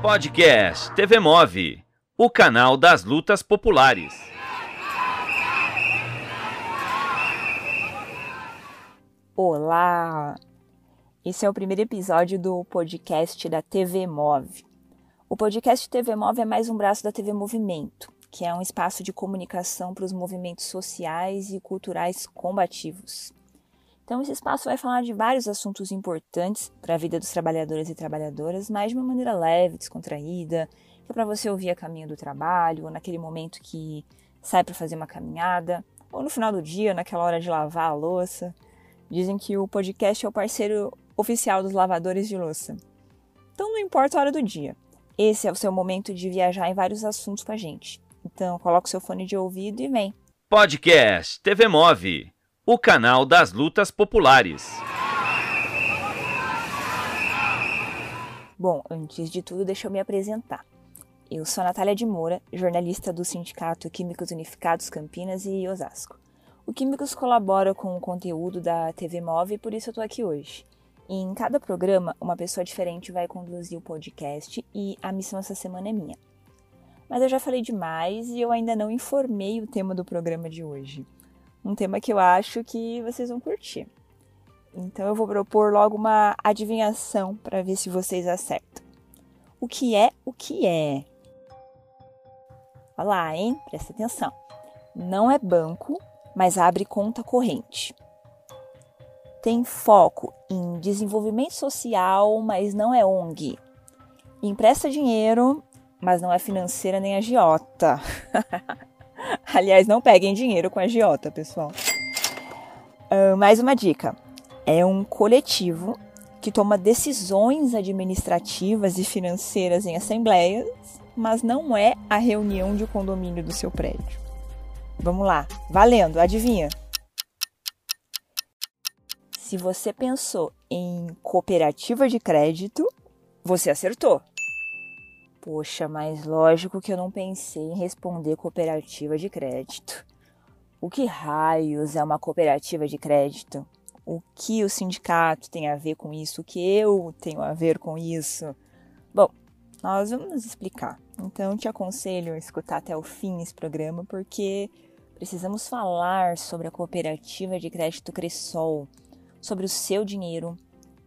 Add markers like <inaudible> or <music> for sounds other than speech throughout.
Podcast TV Move, o canal das lutas populares. Olá! Esse é o primeiro episódio do podcast da TV Move. O podcast TV Move é mais um braço da TV Movimento, que é um espaço de comunicação para os movimentos sociais e culturais combativos. Então, esse espaço vai falar de vários assuntos importantes para a vida dos trabalhadores e trabalhadoras, mas de uma maneira leve, descontraída, que é para você ouvir a caminho do trabalho, ou naquele momento que sai para fazer uma caminhada, ou no final do dia, naquela hora de lavar a louça. Dizem que o podcast é o parceiro oficial dos lavadores de louça. Então, não importa a hora do dia. Esse é o seu momento de viajar em vários assuntos com a gente. Então, coloque seu fone de ouvido e vem. Podcast TV Move o canal das lutas populares. Bom, antes de tudo, deixa eu me apresentar. Eu sou Natália de Moura, jornalista do Sindicato Químicos Unificados Campinas e Osasco. O Químicos colabora com o conteúdo da TV Move e por isso eu estou aqui hoje. Em cada programa, uma pessoa diferente vai conduzir o podcast e a missão essa semana é minha. Mas eu já falei demais e eu ainda não informei o tema do programa de hoje um tema que eu acho que vocês vão curtir. Então eu vou propor logo uma adivinhação para ver se vocês acertam. O que é o que é? Olha lá, hein? Presta atenção. Não é banco, mas abre conta corrente. Tem foco em desenvolvimento social, mas não é ONG. Empresta dinheiro, mas não é financeira nem agiota. <laughs> <laughs> Aliás, não peguem dinheiro com a agiota, pessoal. Uh, mais uma dica: é um coletivo que toma decisões administrativas e financeiras em assembleias, mas não é a reunião de condomínio do seu prédio. Vamos lá, valendo, adivinha? Se você pensou em cooperativa de crédito, você acertou. Poxa, mas lógico que eu não pensei em responder cooperativa de crédito. O que raios é uma cooperativa de crédito? O que o sindicato tem a ver com isso? O que eu tenho a ver com isso? Bom, nós vamos explicar. Então, te aconselho a escutar até o fim esse programa, porque precisamos falar sobre a cooperativa de crédito Cressol, sobre o seu dinheiro,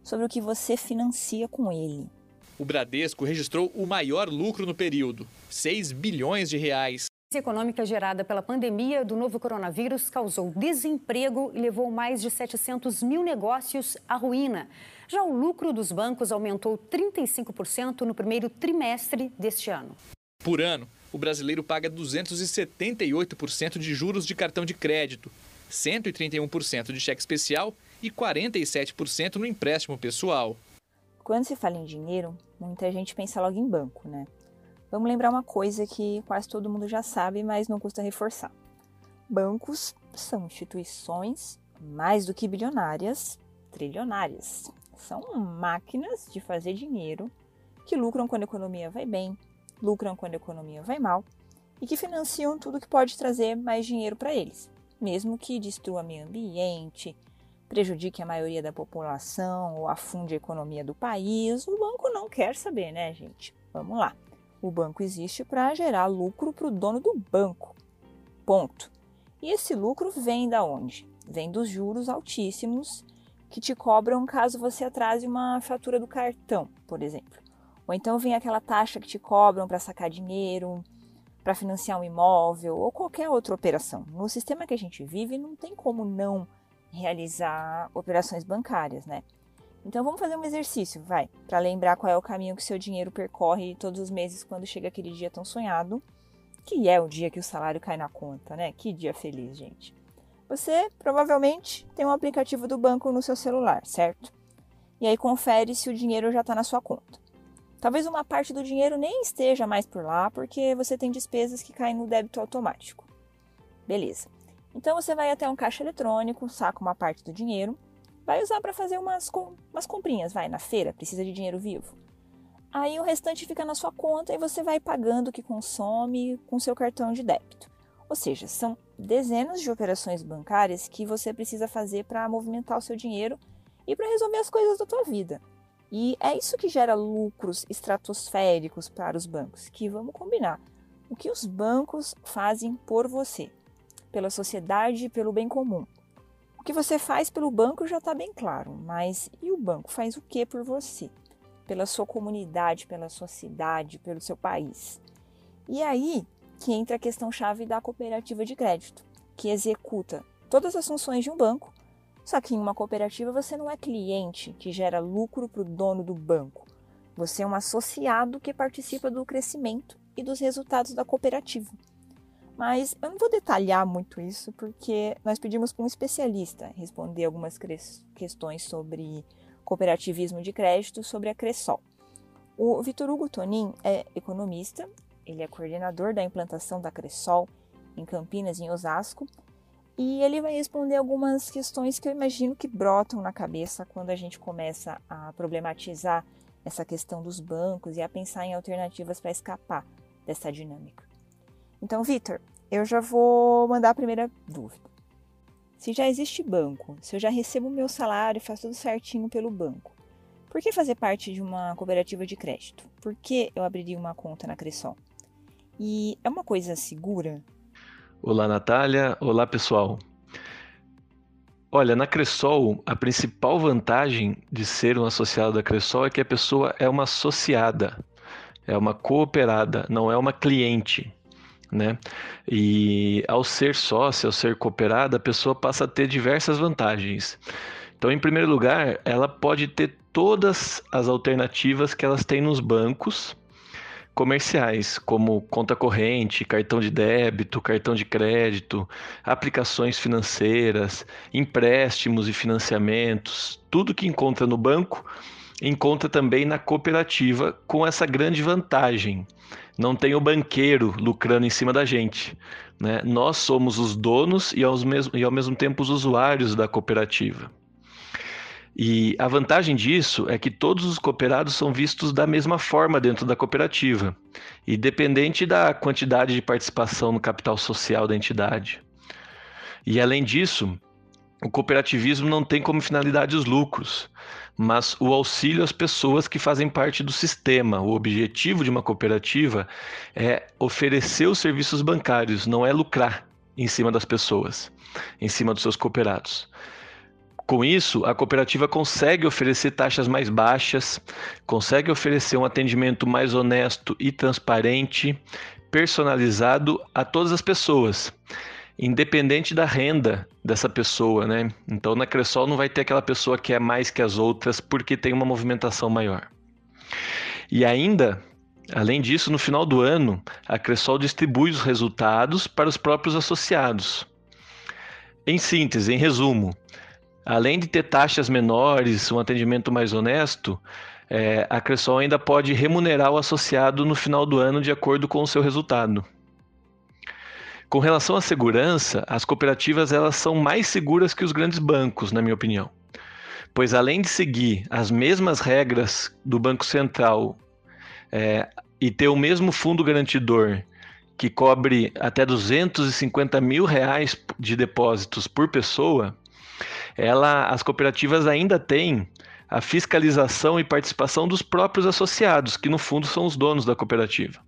sobre o que você financia com ele o Bradesco registrou o maior lucro no período, 6 bilhões de reais. A crise econômica gerada pela pandemia do novo coronavírus causou desemprego e levou mais de 700 mil negócios à ruína. Já o lucro dos bancos aumentou 35% no primeiro trimestre deste ano. Por ano, o brasileiro paga 278% de juros de cartão de crédito, 131% de cheque especial e 47% no empréstimo pessoal. Quando se fala em dinheiro, muita gente pensa logo em banco, né? Vamos lembrar uma coisa que quase todo mundo já sabe, mas não custa reforçar. Bancos são instituições mais do que bilionárias, trilionárias. São máquinas de fazer dinheiro que lucram quando a economia vai bem, lucram quando a economia vai mal e que financiam tudo que pode trazer mais dinheiro para eles, mesmo que destrua meio ambiente, prejudique a maioria da população ou afunde a economia do país, o banco não quer saber, né, gente? Vamos lá. O banco existe para gerar lucro para o dono do banco. Ponto. E esse lucro vem da onde? Vem dos juros altíssimos que te cobram caso você atrase uma fatura do cartão, por exemplo. Ou então vem aquela taxa que te cobram para sacar dinheiro, para financiar um imóvel ou qualquer outra operação. No sistema que a gente vive, não tem como não realizar operações bancárias, né? Então vamos fazer um exercício, vai, para lembrar qual é o caminho que seu dinheiro percorre todos os meses quando chega aquele dia tão sonhado, que é o dia que o salário cai na conta, né? Que dia feliz, gente. Você provavelmente tem um aplicativo do banco no seu celular, certo? E aí confere se o dinheiro já está na sua conta. Talvez uma parte do dinheiro nem esteja mais por lá, porque você tem despesas que caem no débito automático. Beleza. Então você vai até um caixa eletrônico, saca uma parte do dinheiro, vai usar para fazer umas, umas comprinhas, vai na feira, precisa de dinheiro vivo. Aí o restante fica na sua conta e você vai pagando o que consome com seu cartão de débito. Ou seja, são dezenas de operações bancárias que você precisa fazer para movimentar o seu dinheiro e para resolver as coisas da tua vida. E é isso que gera lucros estratosféricos para os bancos, que vamos combinar. O que os bancos fazem por você, pela sociedade e pelo bem comum. O que você faz pelo banco já está bem claro, mas e o banco faz o que por você? Pela sua comunidade, pela sua cidade, pelo seu país. E aí que entra a questão-chave da cooperativa de crédito, que executa todas as funções de um banco, só que em uma cooperativa você não é cliente que gera lucro para o dono do banco. Você é um associado que participa do crescimento e dos resultados da cooperativa. Mas eu não vou detalhar muito isso porque nós pedimos para um especialista responder algumas questões sobre cooperativismo de crédito sobre a Cressol. O Vitor Hugo Tonin é economista, ele é coordenador da implantação da Cressol em Campinas, em Osasco, e ele vai responder algumas questões que eu imagino que brotam na cabeça quando a gente começa a problematizar essa questão dos bancos e a pensar em alternativas para escapar dessa dinâmica. Então, Vitor, eu já vou mandar a primeira dúvida. Se já existe banco, se eu já recebo o meu salário e faço tudo certinho pelo banco, por que fazer parte de uma cooperativa de crédito? Por que eu abriria uma conta na Cressol? E é uma coisa segura? Olá, Natália. Olá, pessoal. Olha, na Cressol, a principal vantagem de ser um associado da Cressol é que a pessoa é uma associada, é uma cooperada, não é uma cliente. Né? E ao ser sócia, ao ser cooperada, a pessoa passa a ter diversas vantagens. Então, em primeiro lugar, ela pode ter todas as alternativas que elas têm nos bancos comerciais, como conta corrente, cartão de débito, cartão de crédito, aplicações financeiras, empréstimos e financiamentos, tudo que encontra no banco, encontra também na cooperativa com essa grande vantagem. Não tem o banqueiro lucrando em cima da gente. Né? Nós somos os donos e, aos mesmo, e ao mesmo tempo os usuários da cooperativa. E a vantagem disso é que todos os cooperados são vistos da mesma forma dentro da cooperativa, independente da quantidade de participação no capital social da entidade. E além disso, o cooperativismo não tem como finalidade os lucros, mas o auxílio às pessoas que fazem parte do sistema. O objetivo de uma cooperativa é oferecer os serviços bancários, não é lucrar em cima das pessoas, em cima dos seus cooperados. Com isso, a cooperativa consegue oferecer taxas mais baixas, consegue oferecer um atendimento mais honesto e transparente, personalizado a todas as pessoas, independente da renda dessa pessoa, né? Então na Cressol não vai ter aquela pessoa que é mais que as outras porque tem uma movimentação maior. E ainda, além disso, no final do ano, a Cressol distribui os resultados para os próprios associados. Em síntese, em resumo, além de ter taxas menores, um atendimento mais honesto, é, a Cressol ainda pode remunerar o associado no final do ano de acordo com o seu resultado. Com relação à segurança, as cooperativas elas são mais seguras que os grandes bancos, na minha opinião. Pois além de seguir as mesmas regras do Banco Central é, e ter o mesmo fundo garantidor que cobre até 250 mil reais de depósitos por pessoa, ela, as cooperativas ainda têm a fiscalização e participação dos próprios associados, que no fundo são os donos da cooperativa.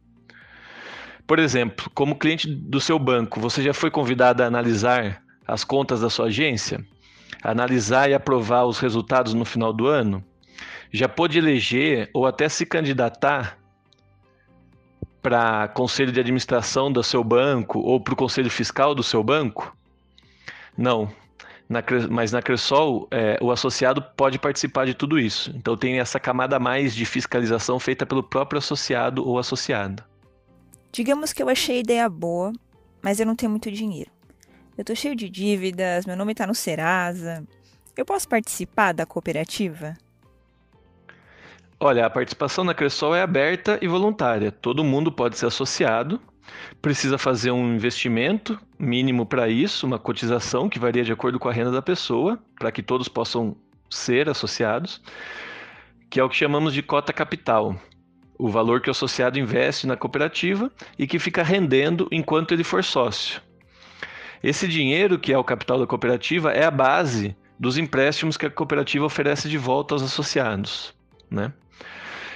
Por exemplo, como cliente do seu banco, você já foi convidado a analisar as contas da sua agência? Analisar e aprovar os resultados no final do ano? Já pôde eleger ou até se candidatar para conselho de administração do seu banco ou para o conselho fiscal do seu banco? Não, na, mas na Cressol, é, o associado pode participar de tudo isso. Então tem essa camada mais de fiscalização feita pelo próprio associado ou associada. Digamos que eu achei a ideia boa, mas eu não tenho muito dinheiro. Eu tô cheio de dívidas, meu nome tá no Serasa. Eu posso participar da cooperativa? Olha, a participação na Cressol é aberta e voluntária. Todo mundo pode ser associado precisa fazer um investimento mínimo para isso, uma cotização que varia de acordo com a renda da pessoa, para que todos possam ser associados, que é o que chamamos de cota capital. O valor que o associado investe na cooperativa e que fica rendendo enquanto ele for sócio. Esse dinheiro, que é o capital da cooperativa, é a base dos empréstimos que a cooperativa oferece de volta aos associados. né?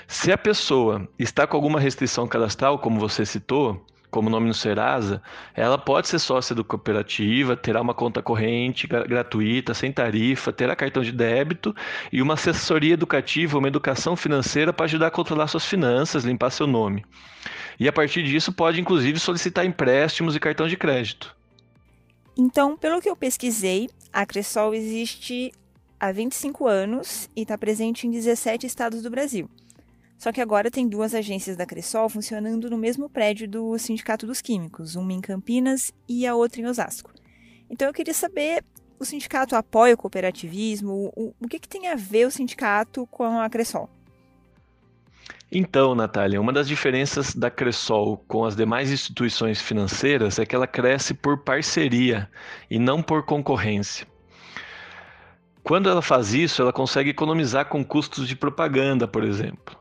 Se a pessoa está com alguma restrição cadastral, como você citou, como nome no Serasa, ela pode ser sócia do cooperativa, terá uma conta corrente gratuita, sem tarifa, terá cartão de débito e uma assessoria educativa, uma educação financeira para ajudar a controlar suas finanças, limpar seu nome. E a partir disso pode inclusive solicitar empréstimos e cartão de crédito. Então, pelo que eu pesquisei, a Cressol existe há 25 anos e está presente em 17 estados do Brasil. Só que agora tem duas agências da Cressol funcionando no mesmo prédio do Sindicato dos Químicos, uma em Campinas e a outra em Osasco. Então eu queria saber, o sindicato apoia o cooperativismo? O, o que, que tem a ver o sindicato com a Cressol? Então, Natália, uma das diferenças da Cressol com as demais instituições financeiras é que ela cresce por parceria e não por concorrência. Quando ela faz isso, ela consegue economizar com custos de propaganda, por exemplo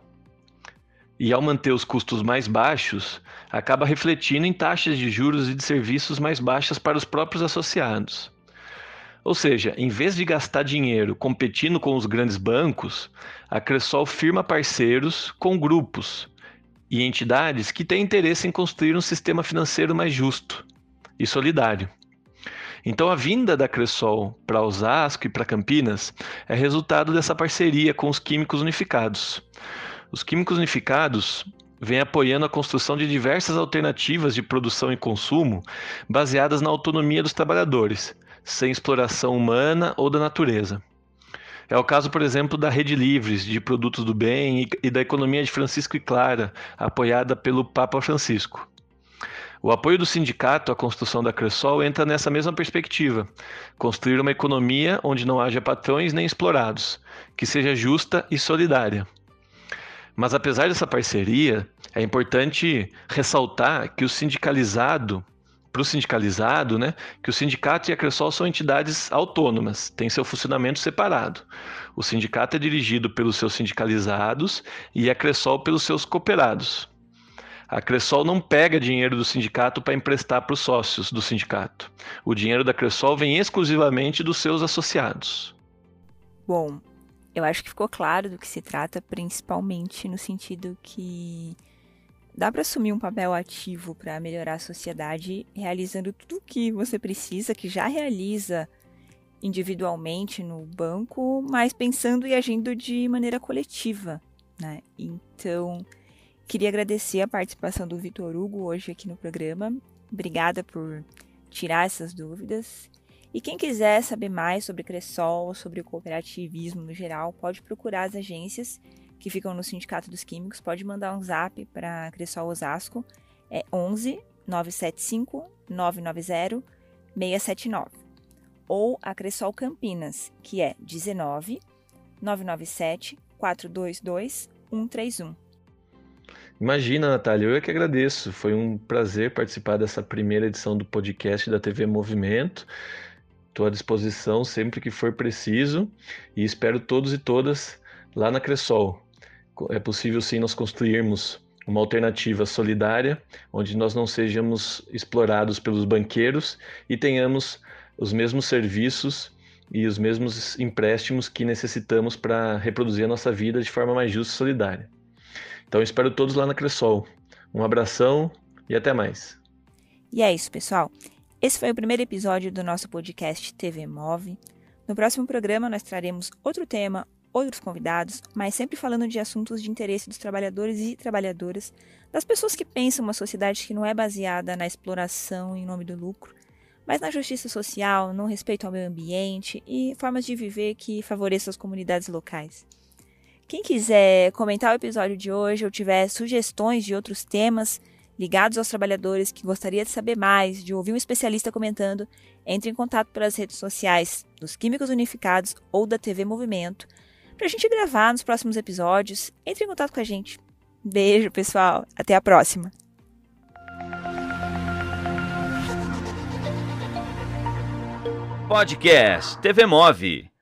e ao manter os custos mais baixos, acaba refletindo em taxas de juros e de serviços mais baixas para os próprios associados. Ou seja, em vez de gastar dinheiro competindo com os grandes bancos, a Cressol firma parceiros com grupos e entidades que têm interesse em construir um sistema financeiro mais justo e solidário. Então, a vinda da Cressol para Osasco e para Campinas é resultado dessa parceria com os químicos unificados. Os químicos unificados vêm apoiando a construção de diversas alternativas de produção e consumo baseadas na autonomia dos trabalhadores, sem exploração humana ou da natureza. É o caso, por exemplo, da Rede Livres, de produtos do bem, e da economia de Francisco e Clara, apoiada pelo Papa Francisco. O apoio do sindicato à construção da Cressol entra nessa mesma perspectiva: construir uma economia onde não haja patrões nem explorados, que seja justa e solidária. Mas apesar dessa parceria, é importante ressaltar que o sindicalizado, para o sindicalizado, né, que o sindicato e a Cressol são entidades autônomas, têm seu funcionamento separado. O sindicato é dirigido pelos seus sindicalizados e a Cressol pelos seus cooperados. A Cressol não pega dinheiro do sindicato para emprestar para os sócios do sindicato. O dinheiro da Cressol vem exclusivamente dos seus associados. Bom, eu acho que ficou claro do que se trata, principalmente no sentido que dá para assumir um papel ativo para melhorar a sociedade, realizando tudo o que você precisa, que já realiza individualmente no banco, mas pensando e agindo de maneira coletiva, né? Então, queria agradecer a participação do Vitor Hugo hoje aqui no programa. Obrigada por tirar essas dúvidas. E quem quiser saber mais sobre Cressol, sobre o cooperativismo no geral, pode procurar as agências que ficam no Sindicato dos Químicos, pode mandar um zap para Cressol Osasco, é 11 975 990 679. Ou a Cressol Campinas, que é 19 997 422 131. Imagina, Natália, eu é que agradeço. Foi um prazer participar dessa primeira edição do podcast da TV Movimento. Estou à disposição sempre que for preciso e espero todos e todas lá na Cressol. É possível sim nós construirmos uma alternativa solidária, onde nós não sejamos explorados pelos banqueiros e tenhamos os mesmos serviços e os mesmos empréstimos que necessitamos para reproduzir a nossa vida de forma mais justa e solidária. Então espero todos lá na Cressol. Um abração e até mais. E é isso, pessoal. Esse foi o primeiro episódio do nosso podcast TV Move. No próximo programa, nós traremos outro tema, outros convidados, mas sempre falando de assuntos de interesse dos trabalhadores e trabalhadoras, das pessoas que pensam uma sociedade que não é baseada na exploração em nome do lucro, mas na justiça social, no respeito ao meio ambiente e formas de viver que favoreçam as comunidades locais. Quem quiser comentar o episódio de hoje ou tiver sugestões de outros temas, ligados aos trabalhadores que gostaria de saber mais, de ouvir um especialista comentando, entre em contato pelas redes sociais dos Químicos Unificados ou da TV Movimento, para a gente gravar nos próximos episódios. Entre em contato com a gente. Beijo, pessoal. Até a próxima. Podcast TV Move.